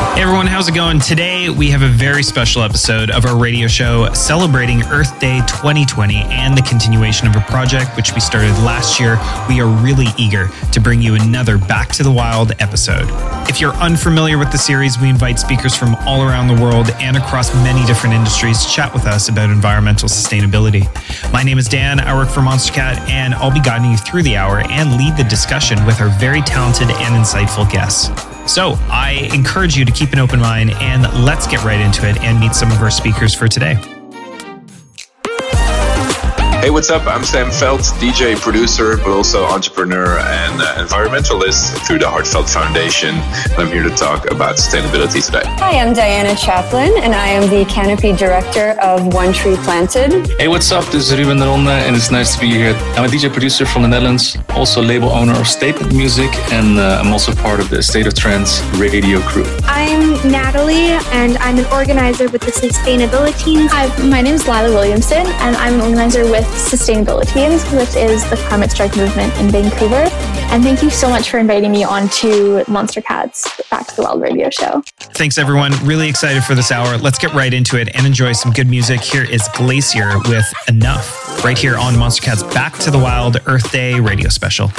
Hey everyone, how's it going? Today we have a very special episode of our radio show celebrating Earth Day 2020 and the continuation of a project which we started last year. We are really eager to bring you another Back to the Wild episode. If you're unfamiliar with the series, we invite speakers from all around the world and across many different industries to chat with us about environmental sustainability. My name is Dan, I work for Monstercat, and I'll be guiding you through the hour and lead the discussion with our very talented and insightful guests. So I encourage you to keep an open mind and let's get right into it and meet some of our speakers for today. Hey, what's up? I'm Sam Feldt, DJ, producer, but also entrepreneur and uh, environmentalist through the Heartfelt Foundation. I'm here to talk about sustainability today. Hi, I'm Diana Chaplin, and I am the Canopy Director of One Tree Planted. Hey, what's up? This is Ruben de Ronde, and it's nice to be here. I'm a DJ producer from the Netherlands, also label owner of Statement Music, and uh, I'm also part of the State of Trance radio crew. I'm Natalie, and I'm an organizer with the Sustainabiliteens. Hi, my name is Lila Williamson, and I'm an organizer with Sustainabiliteens, which is the climate strike movement in Vancouver. And thank you so much for inviting me onto Monstercat's Back to the Wild radio show. Thanks, everyone. Really excited for this hour. Let's get right into it and enjoy some good music. Here is Glacier with Enough, right here on Monstercat's Back to the Wild Earth Day radio special.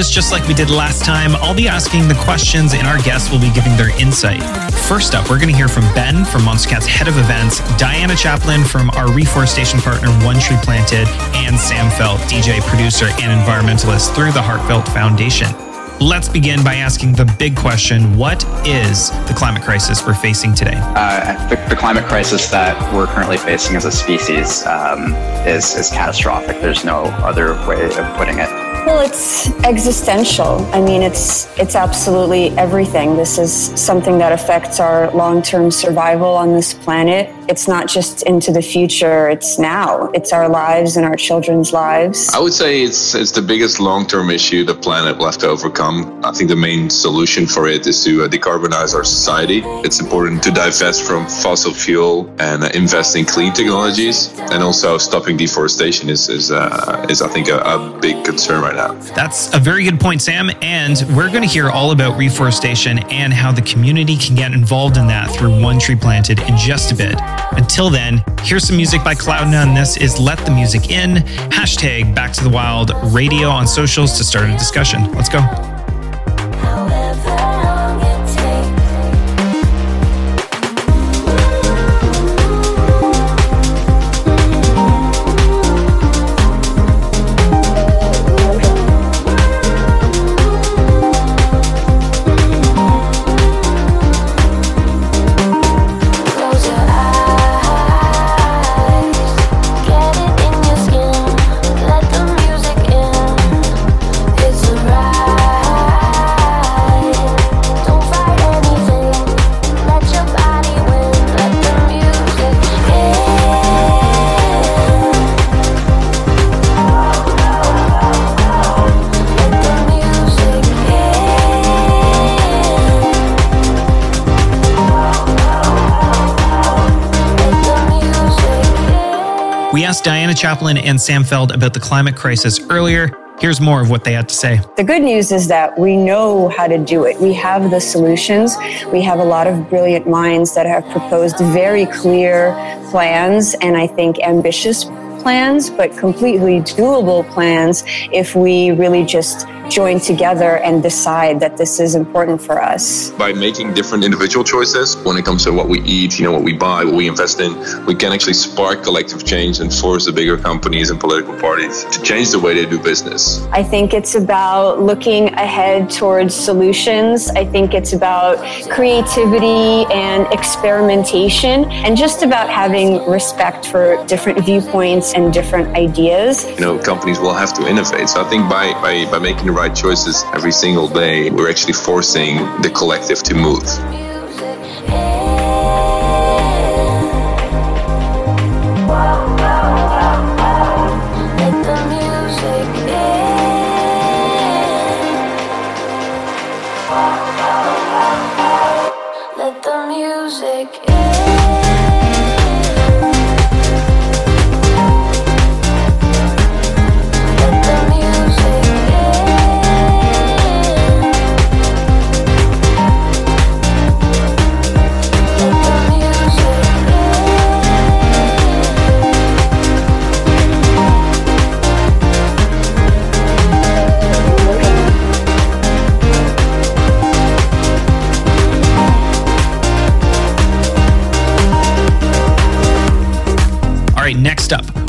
This just like we did last time. I'll be asking the questions and our guests will be giving their insight. First up, we're going to hear from Ben from Monstercat's head of events, Diana Chaplin from our reforestation partner One Tree Planted, and Sam Feldt, DJ, producer, and environmentalist through the Heartfelt Foundation. Let's begin by asking the big question What is the climate crisis we're facing today? Uh, the, the, climate crisis that we're currently facing as a species um, is, is catastrophic. There's no other way of putting it. Well, it's existential. I mean, it's it's absolutely everything. This is something that affects our long-term survival on this planet. It's not just into the future, it's now. It's our lives and our children's lives. I would say it's it's the biggest long-term issue the planet will have to overcome. I think the main solution for it is to uh, decarbonize our society. It's important to divest from fossil fuel and uh, invest in clean technologies, and also stopping deforestation is is uh, is I think a, a big concern right now. That's a very good point, Sam. And we're going to hear all about reforestation and how the community can get involved in that through One Tree Planted in just a bit. Until then, here's some music by CloudNone this is Let the Music In. Hashtag Back to the Wild radio on socials to start a discussion. Let's go. Chaplin and Sam Feldt about the climate crisis earlier. Here's more of what they had to say. The good news is that we know how to do it. We have the solutions. We have a lot of brilliant minds that have proposed very clear plans and I think ambitious plans, but completely doable plans if we really just join together and decide that this is important for us. By making different individual choices when it comes to what we eat, you know, what we buy, what we invest in, we can actually spark collective change and force the bigger companies and political parties to change the way they do business. I think it's about looking ahead towards solutions. I think it's about creativity and experimentation and just about having respect for different viewpoints and different ideas. You know, companies will have to innovate. So I think by, by, by making the right choices every single day, we're actually forcing the collective to move.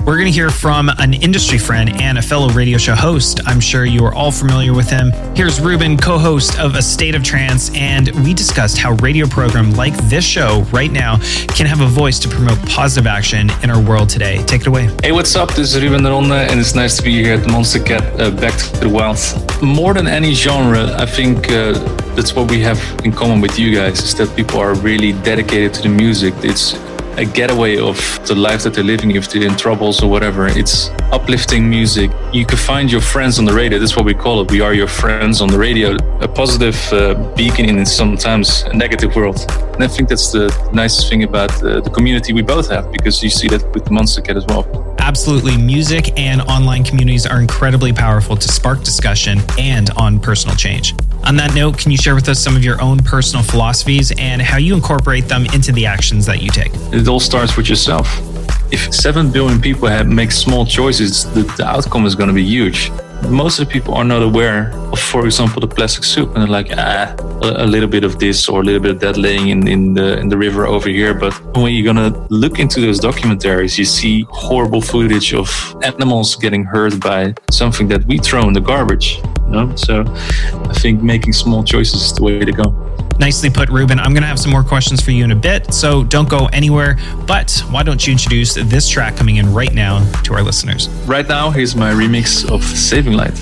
We're going to hear from an industry friend and a fellow radio show host. I'm sure you are all familiar with him. Here's Ruben, co host of A State of Trance, and we discussed how radio program like this show right now can have a voice to promote positive action in our world today. Take it away. Hey, what's up? This is Ruben Ronde, and it's nice to be here at Monstercat, uh, back to the wild. More than any genre, I think uh, that's what we have in common with you guys is that people are really dedicated to the music. It's a getaway of the life that they're living if they're in troubles or whatever. It's uplifting music. You can find your friends on the radio. That's what we call it. We are your friends on the radio. A positive uh, beacon in sometimes a negative world. And I think that's the nicest thing about uh, the community we both have because you see that with the Monstercat as well. Absolutely. Music and online communities are incredibly powerful to spark discussion and on personal change. On that note, can you share with us some of your own personal philosophies and how you incorporate them into the actions that you take? It all starts with yourself. If 7 billion people have, make small choices, the, the outcome is going to be huge. Most of the people are not aware of, for example, the plastic soup, and they're like, ah, a, little bit of this or a little bit of that laying in, in the in the river over here. But when you're gonna look into those documentaries, you see horrible footage of animals getting hurt by something that we throw in the garbage. You know? So I think making small choices is the way to go. Nicely put, Ruben. I'm going to have some more questions for you in a bit, so don't go anywhere. But why don't you introduce this track coming in right now to our listeners? Right now, here's my remix of Saving Light.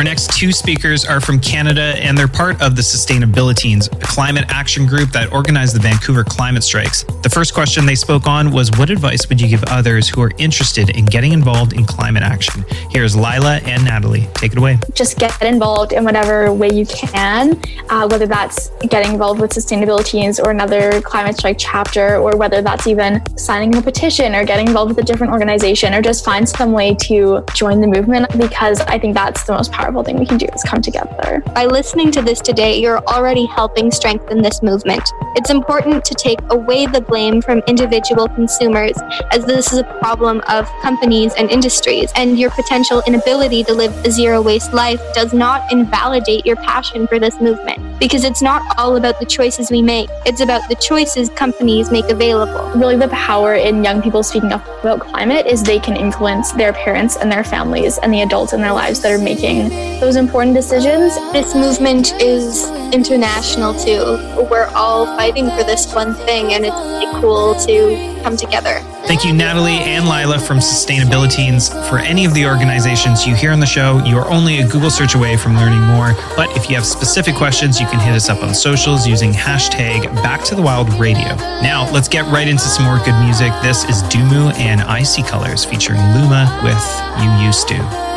Our next two speakers are from Canada and they're part of the Sustainabiliteens, a climate action group that organized the Vancouver climate strikes. The first question they spoke on was what advice would you give others who are interested in getting involved in climate action? Here's Lila and Natalie. Take it away. Just get involved in whatever way you can, uh, whether that's getting involved with Sustainabiliteens or another climate strike chapter, or whether that's even signing a petition or getting involved with a different organization, or just find some way to join the movement because I think that's the most powerful thing we can do is come together. By listening to this today, you're already helping strengthen this movement. It's important to take away the blame from individual consumers, as this is a problem of companies and industries, and your potential inability to live a zero waste life does not invalidate your passion for this movement. Because it's not all about the choices we make, it's about the choices companies make available. Really, the power in young people speaking up about climate is they can influence their parents and their families and the adults in their lives that are making those important decisions. This movement is international too. We're all fighting for this one thing, and it's really cool to come together. Thank you, Natalie and Lila from Sustainabiliteens. For any of the organizations you hear on the show, you are only a Google search away from learning more. But if you have specific questions, you can hit us up on socials using hashtag Back to the Wild Radio. Now, let's get right into some more good music. This is Duumu and I See Colors featuring Luma with You Used to.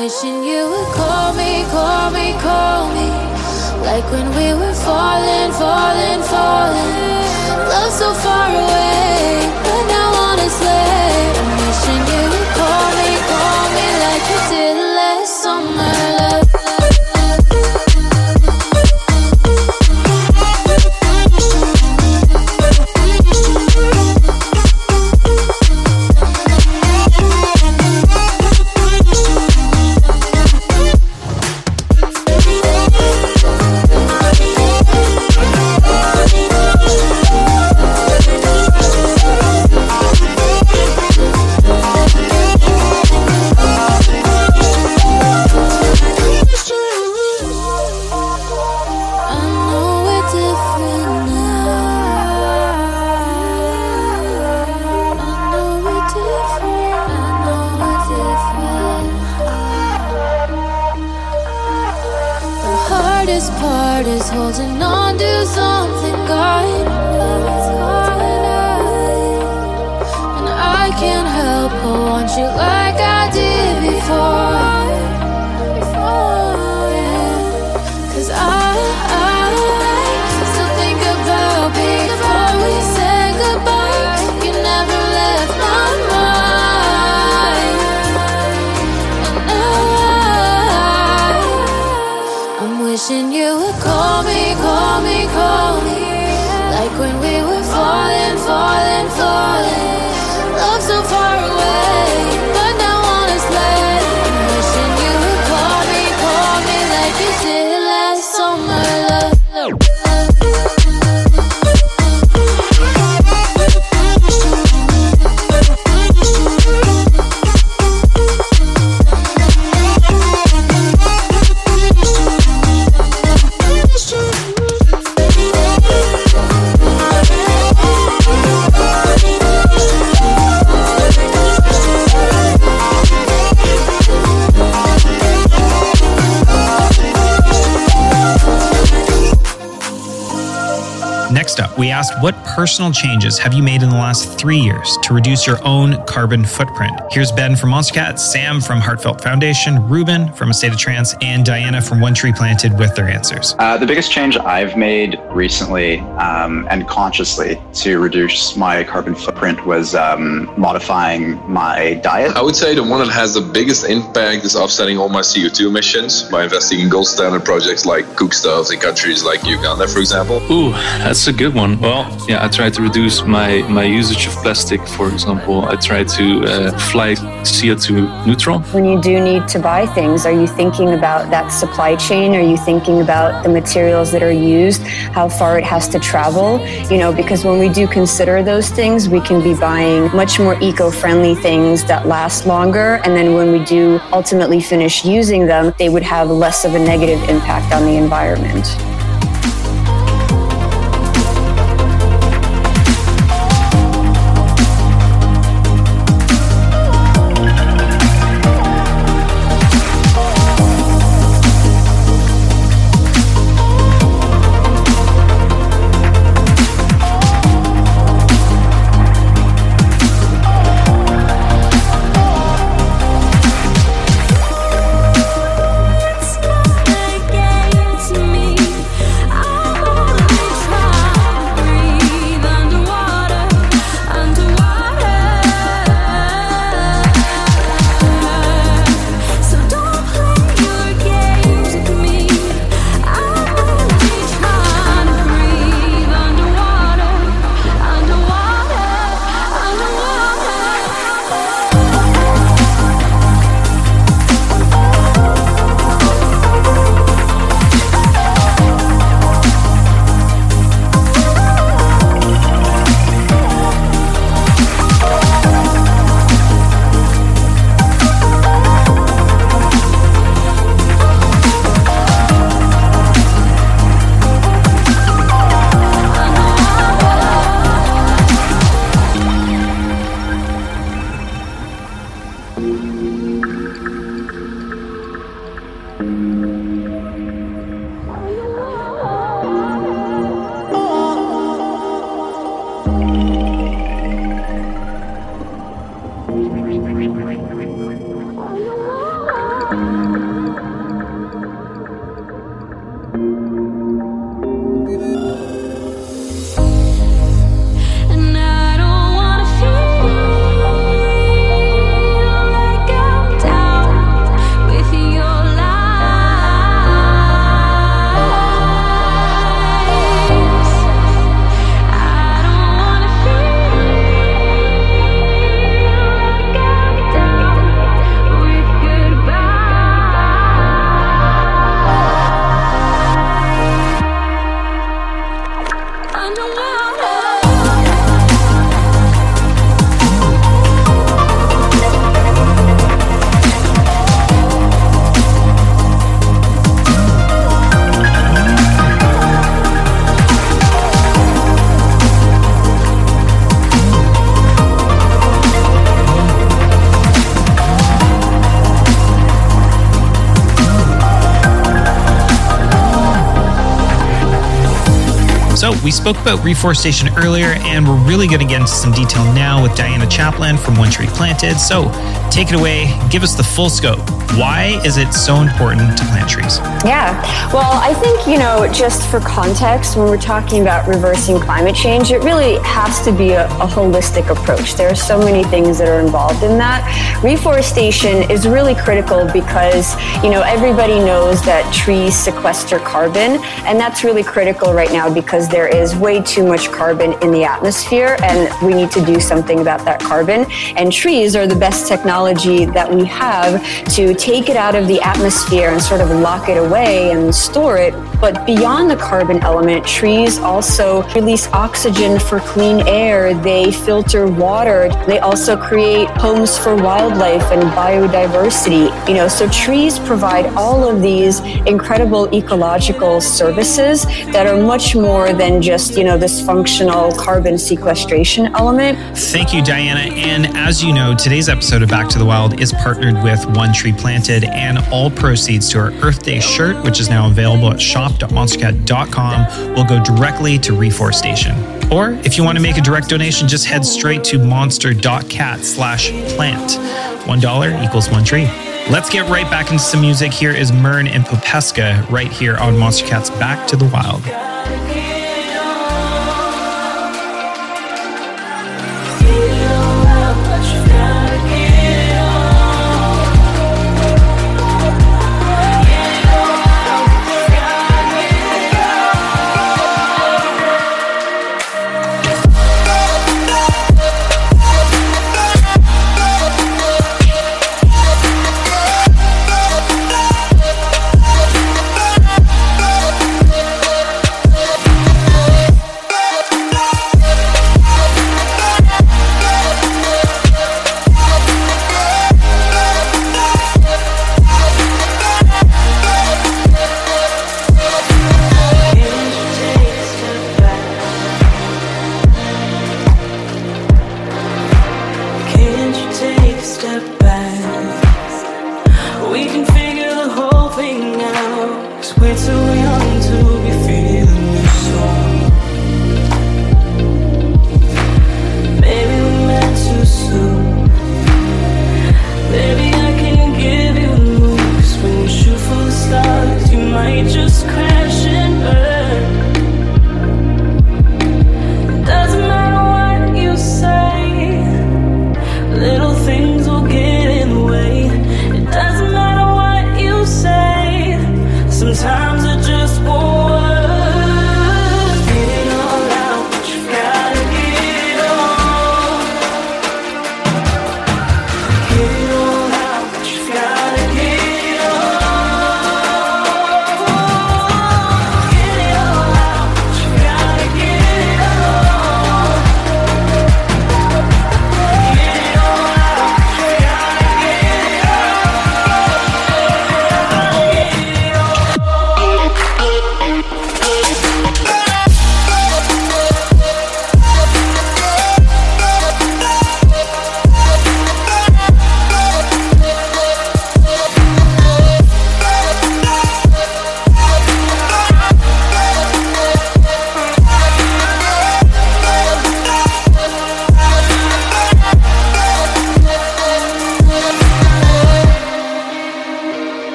Wishing you would call me, call me, call me. Like when we were falling, falling, falling. Love so far away, we asked what personal changes have you made in the last three years to reduce your own carbon footprint? Here's Ben from Monstercat, Sam from Heartfelt Foundation, Ruben from A State of Trance, and Diana from One Tree Planted with their answers. Uh, the biggest change I've made recently um, and consciously to reduce my carbon footprint was um, modifying my diet. I would say the one that has the biggest impact is offsetting all my CO2 emissions by investing in gold standard projects like cook stuffs in countries like Uganda, for example. Ooh, that's a good one. Well, yeah, I try to reduce my, my usage of plastic, for example. I try to uh, fly CO2 neutral. When you do need to buy things, are you thinking about that supply chain? Are you thinking about the materials that are used, how far it has to travel? You know, because when we do consider those things, we can be buying much more eco friendly things that last longer. And then when we do ultimately finish using them, they would have less of a negative impact on the environment. We spoke about reforestation earlier, and we're really going to get into some detail now with Diana Chaplin from One Tree Planted. So take it away, give us the full scope. Why is it so important to plant trees? Yeah, well, I think, you know, just for context, when we're talking about reversing climate change, it really has to be a, a holistic approach. There are so many things that are involved in that. Reforestation is really critical because, you know, everybody knows that trees sequester carbon, and that's really critical right now because there is way too much carbon in the atmosphere, and we need to do something about that carbon. And trees are the best technology that we have to take it out of the atmosphere and sort of lock it away and store it. But beyond the carbon element, trees also release oxygen for clean air. They filter water. They also create homes for wildlife and biodiversity. You know, so trees provide all of these incredible ecological services that are much more than just, you know, this functional carbon sequestration element. Thank you, Diana. And as you know, today's episode of Back to the Wild is partnered with One Tree Planted, and all proceeds to our Earth Day shirt, which is now available at shop.monstercat.com, will go directly to reforestation. Or if you want to make a direct donation, just head straight to monster.cat slash plant. $1 equals one tree. Let's get right back into some music. Here is MYRNE and Popeska right here on Monstercat's Back to the Wild.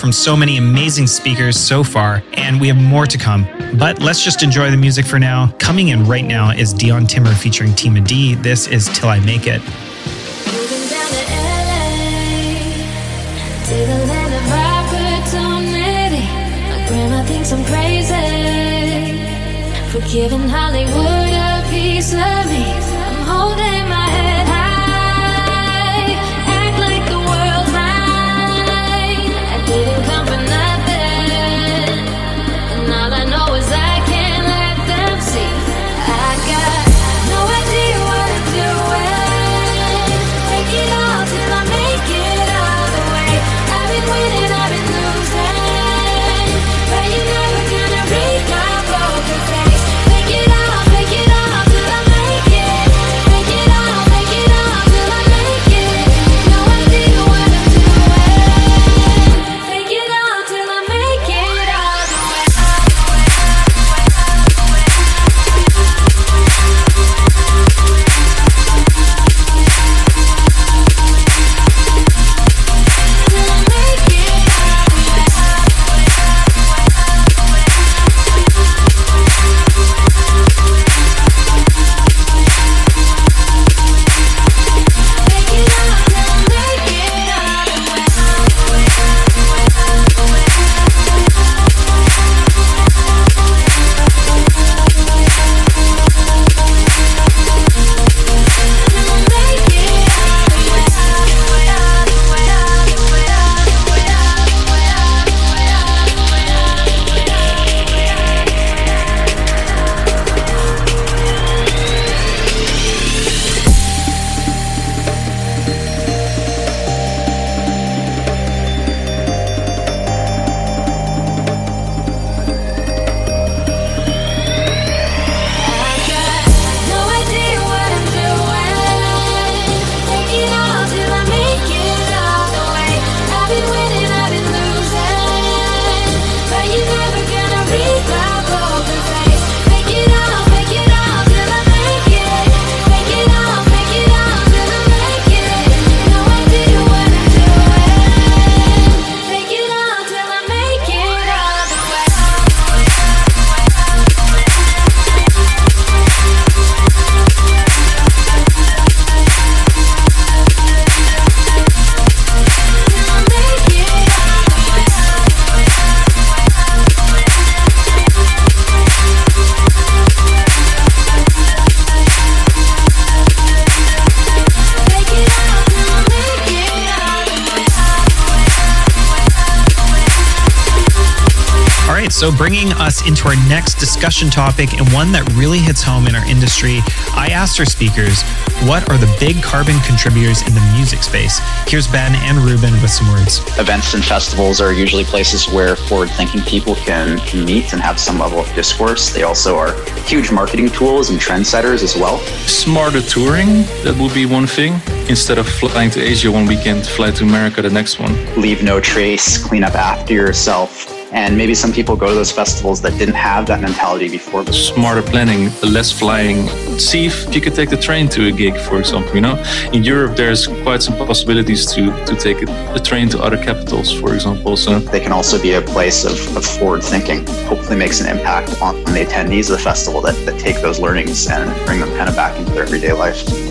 From so many amazing speakers so far, and we have more to come. But let's just enjoy the music for now. Coming in right now is Dion Timmer featuring Tima Dee. This is Till I Make It. Hollywood a piece of me. So bringing us into our next discussion topic and one that really hits home in our industry, I asked our speakers, what are the big carbon contributors in the music space? Here's Ben and Ruben with some words. Events and festivals are usually places where forward thinking people can meet and have some level of discourse. They also are huge marketing tools and trendsetters as well. Smarter touring, that would be one thing. Instead of flying to Asia one weekend, fly to America the next one. Leave no trace, clean up after yourself. And maybe some people go to those festivals that didn't have that mentality before. Smarter planning, less flying. See if you could take the train to a gig, for example. You know, in Europe, there's quite some possibilities to to take a, train to other capitals, for example. So They can also be a place of, of forward thinking. Hopefully, makes an impact on the attendees of the festival that, that take those learnings and bring them kind of back into their everyday life.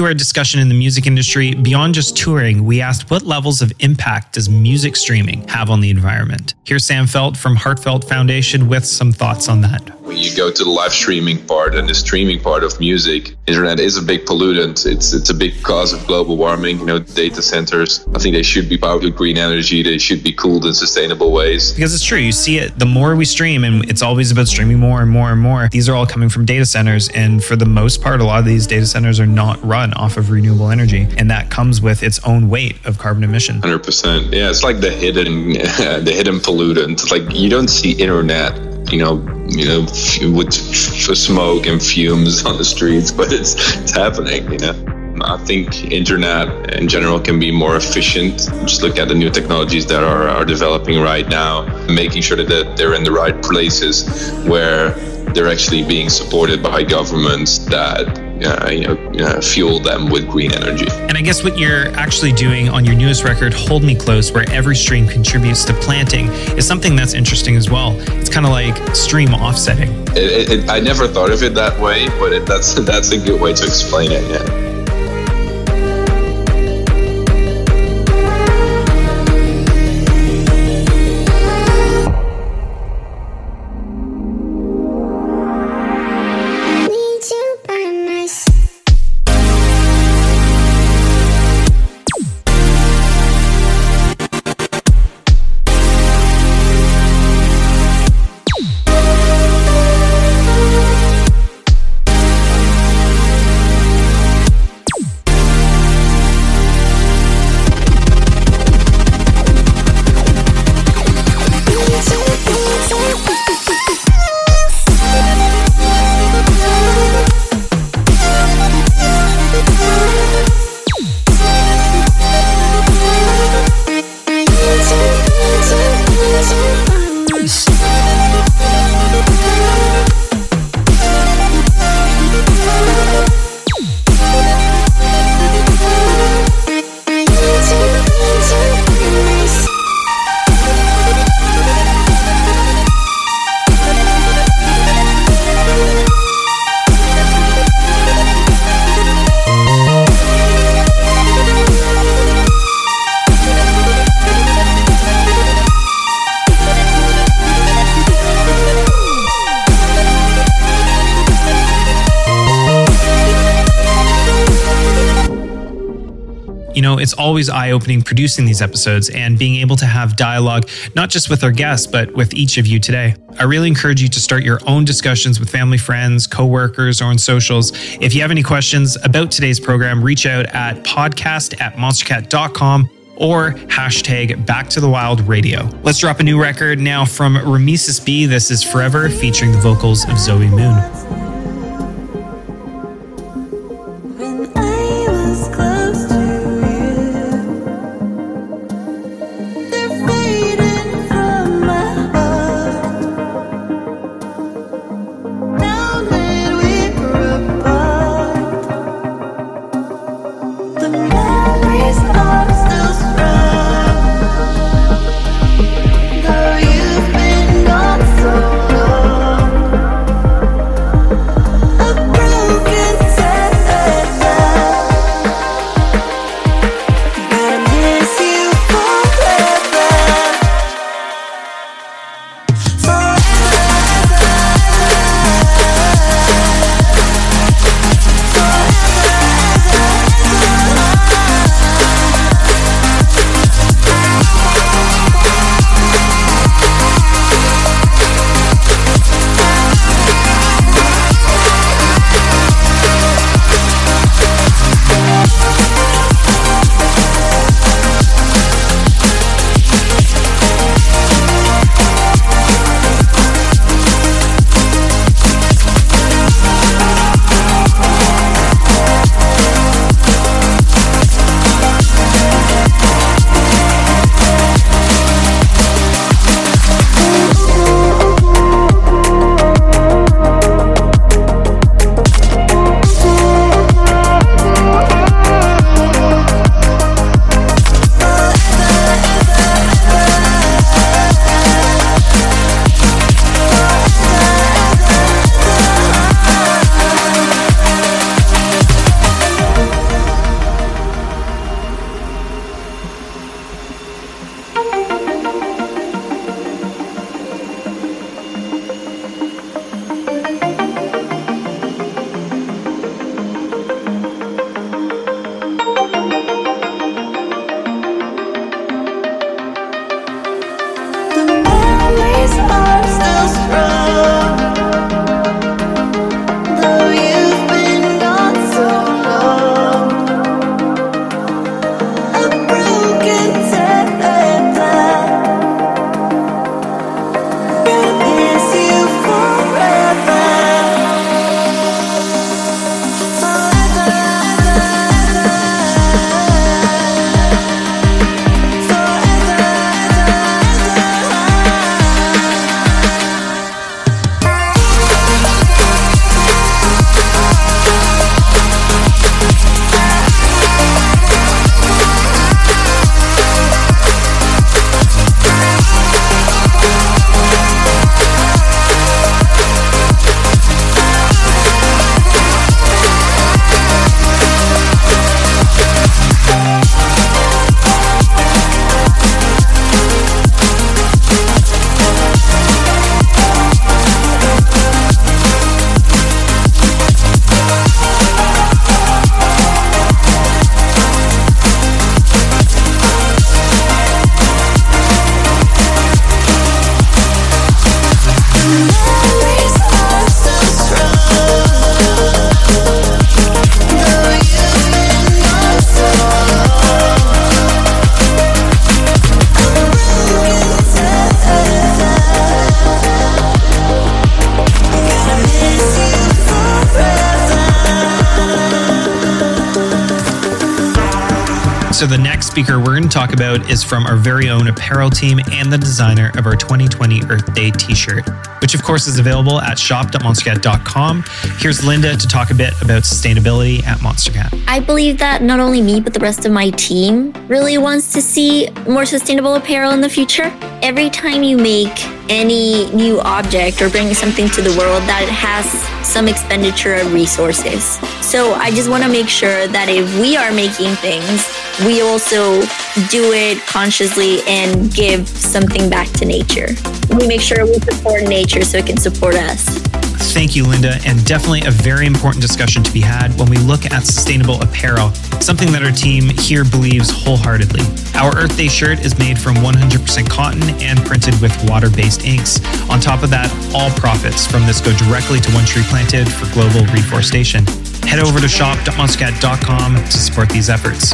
To our discussion in the music industry, beyond just touring, we asked what levels of impact does music streaming have on the environment? Here's Sam Feldt from Heartfelt Foundation with some thoughts on that. When you go to the live streaming part and the streaming part of music, internet is a big pollutant. It's it's a big cause of global warming. You know, data centers. I think they should be powered with green energy. They should be cooled in sustainable ways. Because it's true, you see it. The more we stream, and it's always about streaming more and more and more. These are all coming from data centers, and for the most part, a lot of these data centers are not run off of renewable energy, and that comes with its own weight of carbon emission. Hundred percent. Yeah, it's like the hidden the hidden pollutant. Like you don't see internet you know, you know, with smoke and fumes on the streets, but it's it's happening, you know. I think internet in general can be more efficient. Just look at the new technologies that are, are developing right now, making sure that they're in the right places where they're actually being supported by governments that uh, you know uh, fuel them with green energy. And I guess what you're actually doing on your newest record, "Hold Me Close," where every stream contributes to planting, is something that's interesting as well. It's kind of like stream offsetting. It, it, I never thought of it that way, but it, that's that's a good way to explain it. Yeah. Eye opening producing these episodes and being able to have dialogue, not just with our guests, but with each of you today. I really encourage you to start your own discussions with family, friends, coworkers, or on socials. If you have any questions about today's program, reach out at podcast at monstercat.com or hashtag back to the wild radio. Let's drop a new record now from Rameses B. This is Forever featuring the vocals of Zoe Moon. Speaker we're going to talk about is from our very own apparel team and the designer of our 2020 Earth Day t shirt, which of course is available at shop.monstercat.com. Here's Linda to talk a bit about sustainability at Monstercat. I believe that not only me, but the rest of my team really wants to see more sustainable apparel in the future. Every time you make any new object or bring something to the world, that has some expenditure of resources. So I just want to make sure that if we are making things, we also do it consciously and give something back to nature. We make sure we support nature so it can support us. Thank you, Linda, and definitely a very important discussion to be had when we look at sustainable apparel, something that our team here believes wholeheartedly. Our Earth Day shirt is made from 100% cotton and printed with water based inks. On top of that, all profits from this go directly to One Tree Planted for global reforestation. Head over to shop.monstercat.com to support these efforts.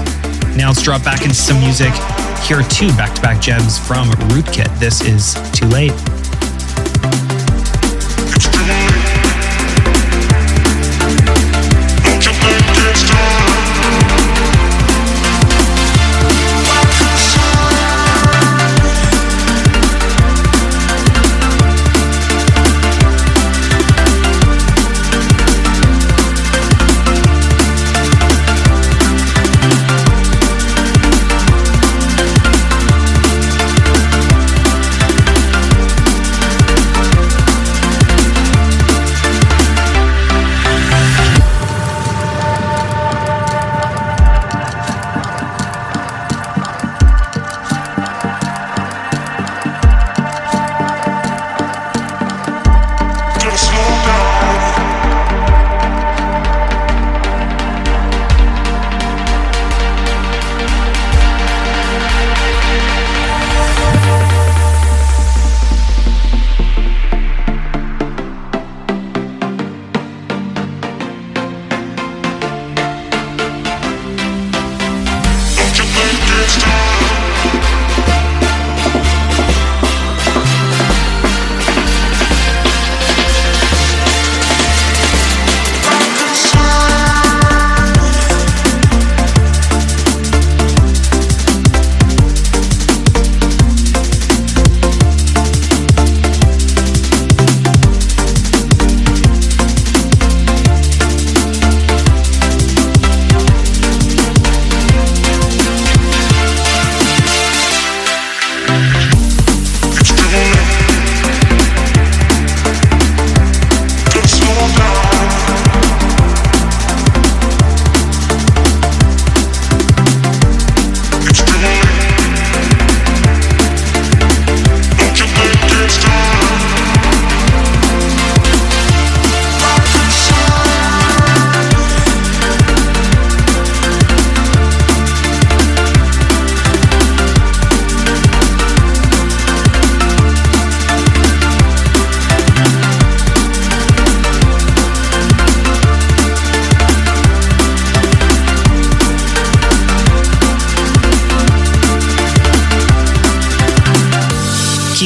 Now let's drop back into some music. Here are two back to back gems from Rootkit. This is Too Late.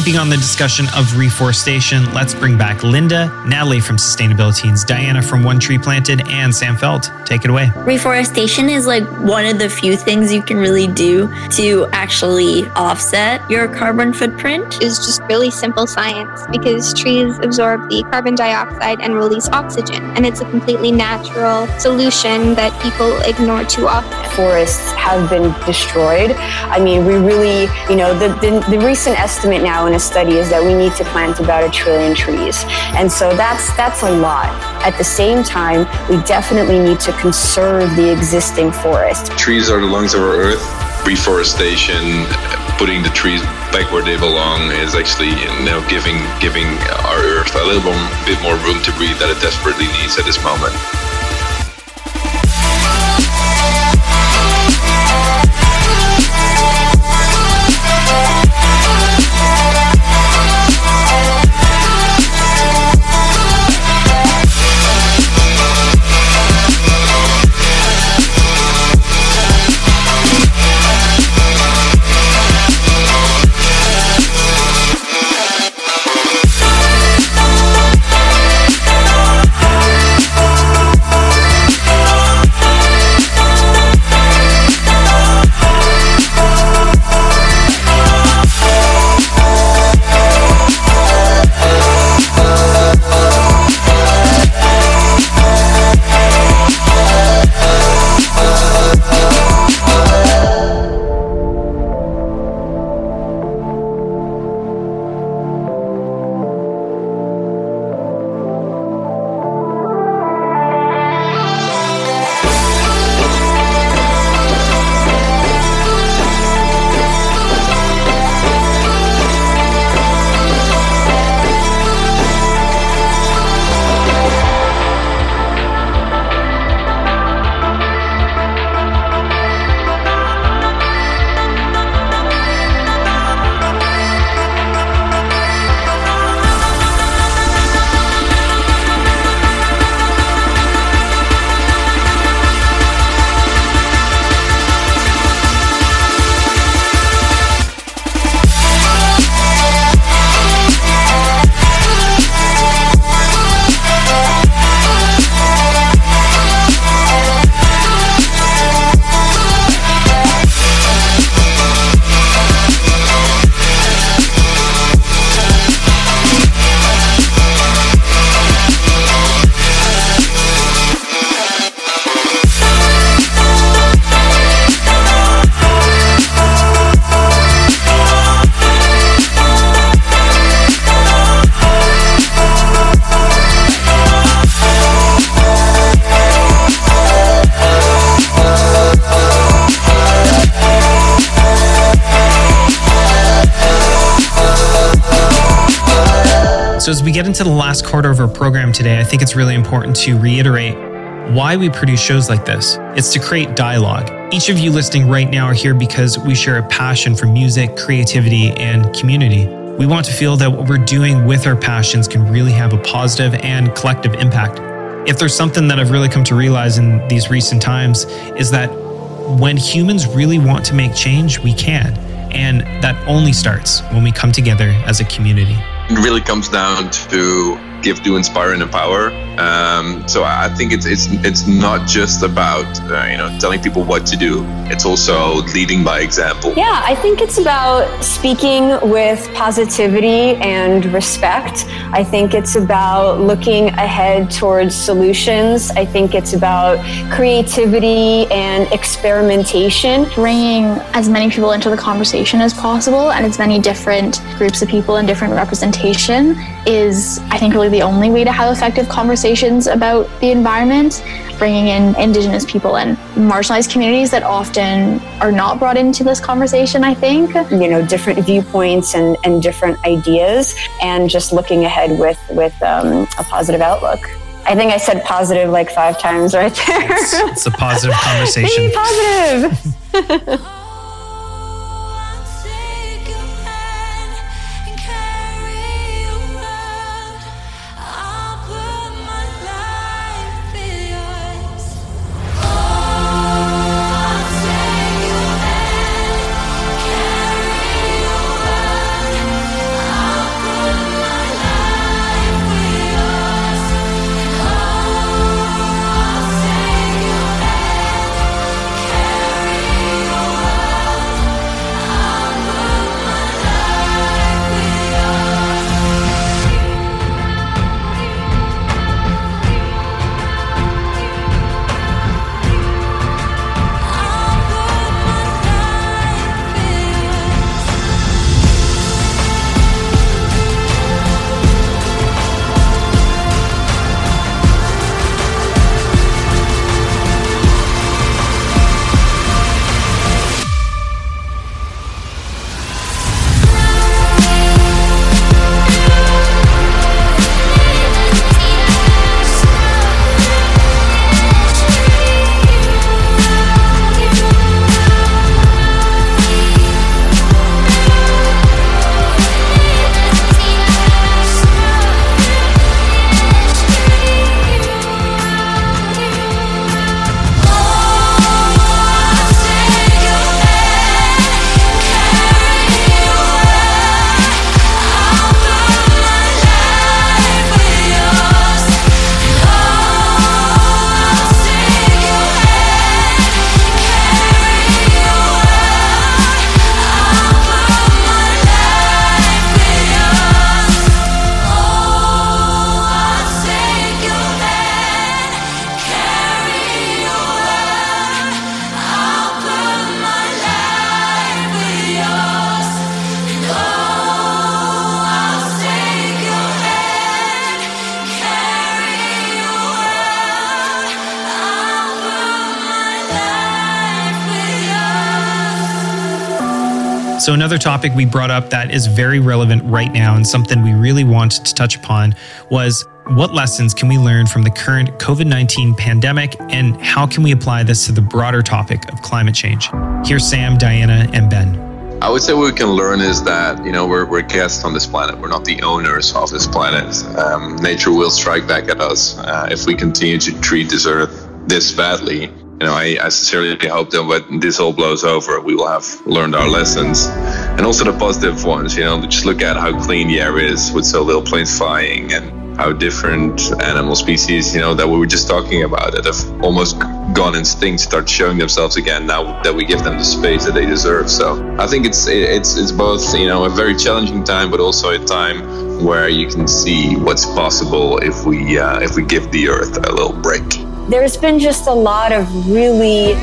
Keeping on the discussion of reforestation, let's bring back Linda, Natalie from Sustainabiliteens, Diana from One Tree Planted, and Sam Feldt. Take it away. Reforestation is like one of the few things you can really do to actually offset your carbon footprint. It's just really simple science because trees absorb the carbon dioxide and release oxygen, and it's a completely natural solution that people ignore too often. Forests have been destroyed. I mean, we really, you know, the, the, the recent estimate now a study is that we need to plant about a trillion trees. And so that's that's a lot. At the same time, we definitely need to conserve the existing forest. Trees are the lungs of our earth. Reforestation, putting the trees back where they belong, is actually you know giving giving our earth a little bit more room to breathe that it desperately needs at this moment. Last quarter of our program today, I think it's really important to reiterate why we produce shows like this. It's to create dialogue. Each of you listening right now are here because we share a passion for music, creativity, and community. We want to feel that what we're doing with our passions can really have a positive and collective impact. If there's something that I've really come to realize in these recent times is that when humans really want to make change, we can. And that only starts when we come together as a community. It really comes down to give, do, inspire, and empower. Um, so I think it's it's it's not just about uh, you know telling people what to do. It's also leading by example. Yeah, I think it's about speaking with positivity and respect. I think it's about looking ahead towards solutions. I think it's about creativity and experimentation. Bringing as many people into the conversation as possible and as many different groups of people and different representation is, I think, really the only way to have effective conversations about the environment. Bringing in Indigenous people and marginalized communities that often are not brought into this conversation, I think. You know, different viewpoints and, and different ideas, and just looking ahead with, with um, a positive outlook. I think I said positive like five times right there. It's, it's a positive conversation. Be positive. So, another topic we brought up that is very relevant right now and something we really wanted to touch upon was what lessons can we learn from the current COVID 19 pandemic and how can we apply this to the broader topic of climate change? Here's Sam, Diana, and Ben. I would say what we can learn is that you know we're, we're guests on this planet. We're not the owners of this planet. Um, nature will strike back at us uh, if we continue to treat this earth this badly you know, I, I, sincerely hope that when this all blows over, we will have learned our lessons, and also the positive ones. You know, just look at how clean the air is with so little planes flying, and how different animal species, you know, that we were just talking about, that have almost gone extinct, start showing themselves again now that we give them the space that they deserve. So I think it's it's it's both, you know, a very challenging time, but also a time where you can see what's possible if we uh, if we give the earth a little break there's been just a lot of really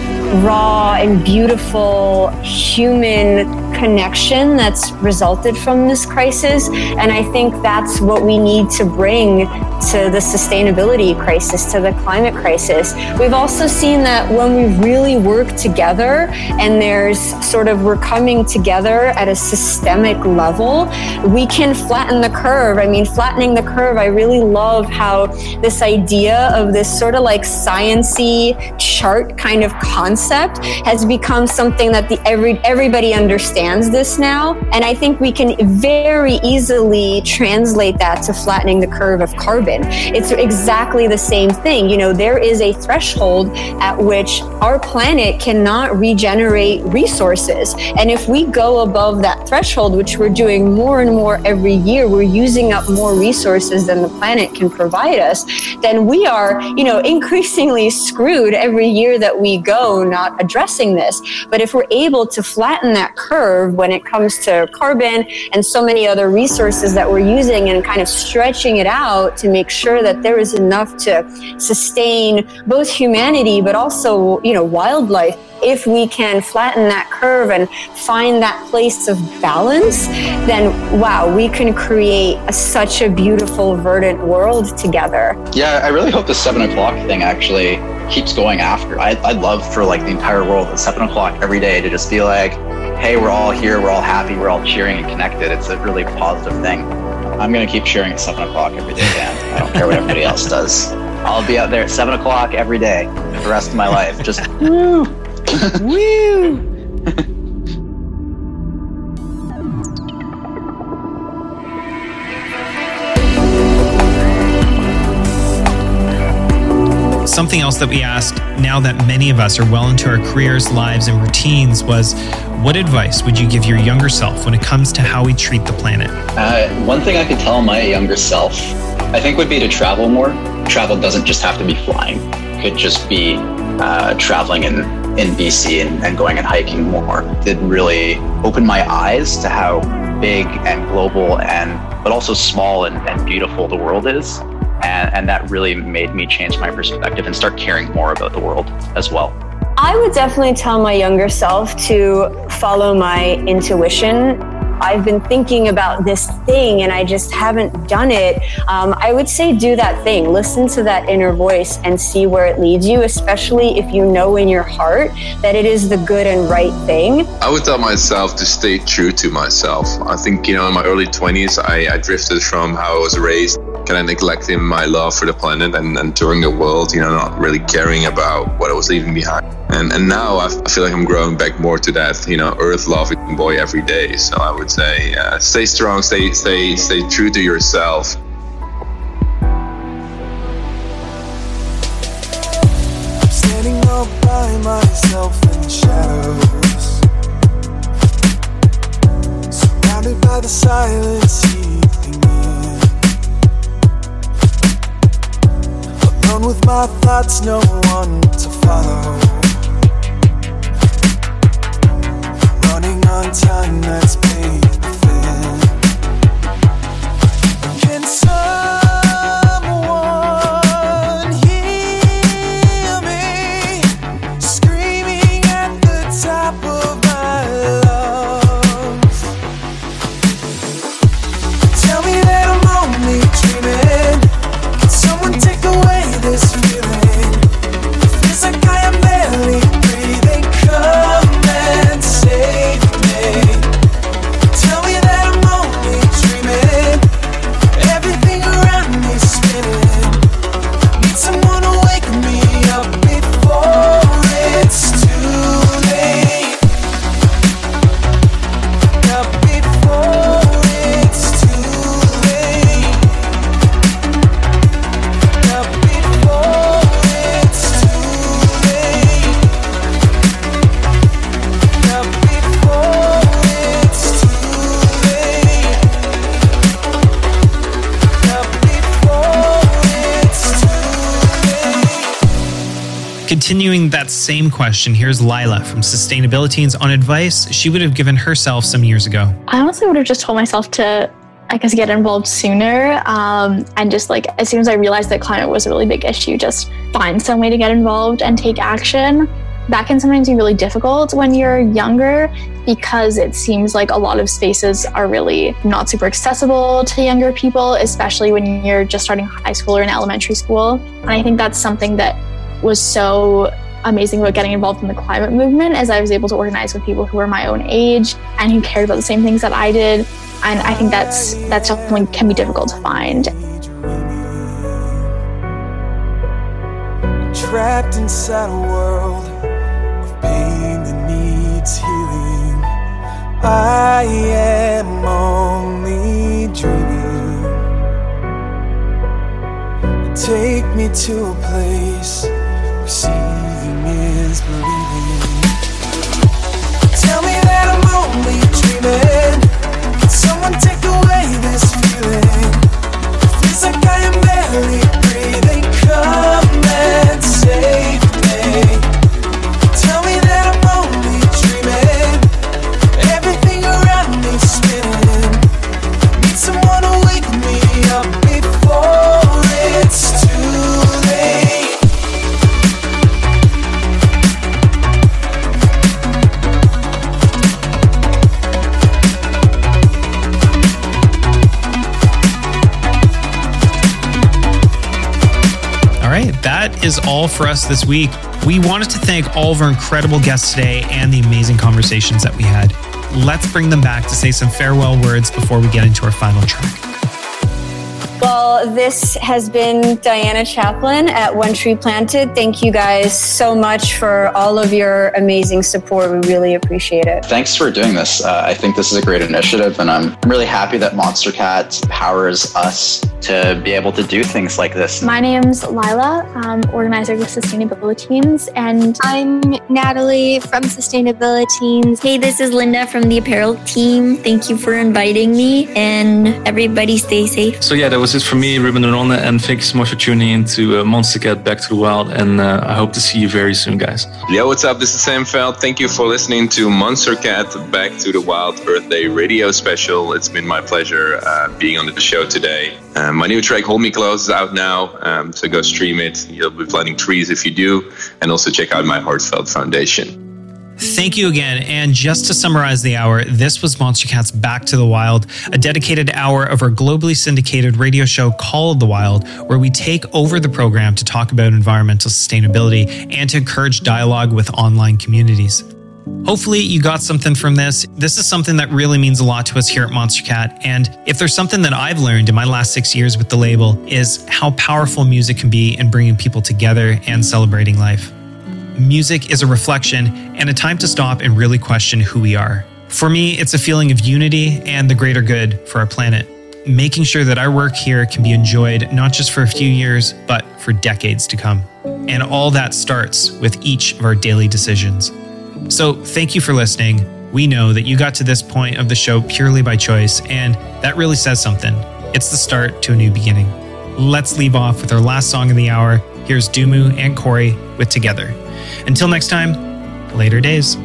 raw and beautiful human connection that's resulted from this crisis. And I think that's what we need to bring to the sustainability crisis, to the climate crisis. We've also seen that when we really work together and there's sort of we're coming together at a systemic level, we can flatten the curve. I mean, flattening the curve, I really love how this idea of this sort of like sciency chart kind of concept has become something that the every everybody understands this now. And I think we can very easily translate that to flattening the curve of carbon. It's exactly the same thing. You know, there is a threshold at which our planet cannot regenerate resources. And if we go above that threshold, which we're doing more and more every year, we're using up more resources than the planet can provide us, then we are, you know, increasingly screwed every year that we go not addressing this. But if we're able to flatten that curve when it comes to carbon and so many other resources that we're using and kind of stretching it out to make sure that there is enough to sustain both humanity but also, you know, wildlife if we can flatten that curve and find that place of balance, then wow, we can create a, such a beautiful, verdant world together. Yeah, I really hope the seven o'clock thing actually keeps going after. I, I'd love for like the entire world at seven o'clock every day to just be like, hey, we're all here, we're all happy, we're all cheering and connected. It's a really positive thing. I'm gonna keep cheering at seven o'clock every day, Dan. I don't care what everybody else does. I'll be out there at seven o'clock every day for the rest of my life. Just woo. Woo! Something else that we asked now that many of us are well into our careers, lives, and routines was what advice would you give your younger self when it comes to how we treat the planet? Uh, one thing I could tell my younger self, I think, would be to travel more. Travel doesn't just have to be flying; it could just be uh, traveling in in BC and, and going and hiking more. It really opened my eyes to how big and global and but also small and, and beautiful the world is. And, and that really made me change my perspective and start caring more about the world as well. I would definitely tell my younger self to follow my intuition. I've been thinking about this thing and I just haven't done it. Um, I would say do that thing. Listen to that inner voice and see where it leads you, especially if you know in your heart that it is the good and right thing. I would tell myself to stay true to myself. I think, you know, in my early 20s, I, I drifted from how I was raised kind of neglecting my love for the planet and, and touring the world, you know, not really caring about what I was leaving behind. And and now I feel like I'm growing back more to that, you know, earth loving boy every day. So I would say, uh, stay strong, stay stay stay true to yourself. I'm standing all by myself in shadows, surrounded by the silence in. Alone with my thoughts, no one to follow. On time that's paid Continuing that same question, here's Lila from Sustainability on advice she would have given herself some years ago. I honestly would have just told myself to, I guess, get involved sooner. Um, and just like, as soon as I realized that climate was a really big issue, just find some way to get involved and take action. that can sometimes be really difficult when you're younger because it seems like a lot of spaces are really not super accessible to younger people, especially when you're just starting high school or in elementary school. And I think that's something that was so amazing about getting involved in the climate movement as I was able to organize with people who were my own age and who cared about the same things that I did. And I think that's that's definitely can be difficult to find. Trapped inside a world of pain that needs healing. I am only dreaming. Take me to a place is believing. Tell me that I'm only dreaming. Can someone take away this feeling? Feels like I am barely is all for us this week. We wanted to thank all of our incredible guests today and the amazing conversations that we had. Let's bring them back to say some farewell words before we get into our final track. Well, this has been Diana Chaplin at One Tree Planted. Thank you guys so much for all of your amazing support. We really appreciate it. Thanks for doing this. Uh, I think this is a great initiative, and I'm really happy that Monstercat powers us to be able to do things like this. My name's Lila, um, organizer with Sustainabiliteens, and I'm Natalie from Sustainability Teams. Hey, this is Linda from the apparel team. Thank you for inviting me, and everybody stay safe. So yeah, that was it for me, Ruben Ronda, and thank you so much for tuning in to uh, Monstercat Back to the Wild, and uh, I hope to see you very soon, guys. Yeah, what's up? This is Sam Feldt. Thank you for listening to Monstercat Back to the Wild Birthday radio special. It's been my pleasure uh, being on the show today. Um, my new track, Hold Me Close, is out now, um, so go stream it. You'll be planting trees if you do, and also check out my Heartfelt Foundation. Thank you again. And just to summarize the hour, this was Monstercat's Back to the Wild, a dedicated hour of our globally syndicated radio show Call of the Wild, where we take over the program to talk about environmental sustainability and to encourage dialogue with online communities. Hopefully, you got something from this. This is something that really means a lot to us here at Monstercat. And if there's something that I've learned in my last six years with the label, is how powerful music can be in bringing people together and celebrating life. Music is a reflection and a time to stop and really question who we are. For me, it's a feeling of unity and the greater good for our planet. Making sure that our work here can be enjoyed not just for a few years, but for decades to come. And all that starts with each of our daily decisions. So, thank you for listening. We know that you got to this point of the show purely by choice, and that really says something. It's the start to a new beginning. Let's leave off with our last song of the hour. Here's Duumu and Kori with Together. Until next time, later days.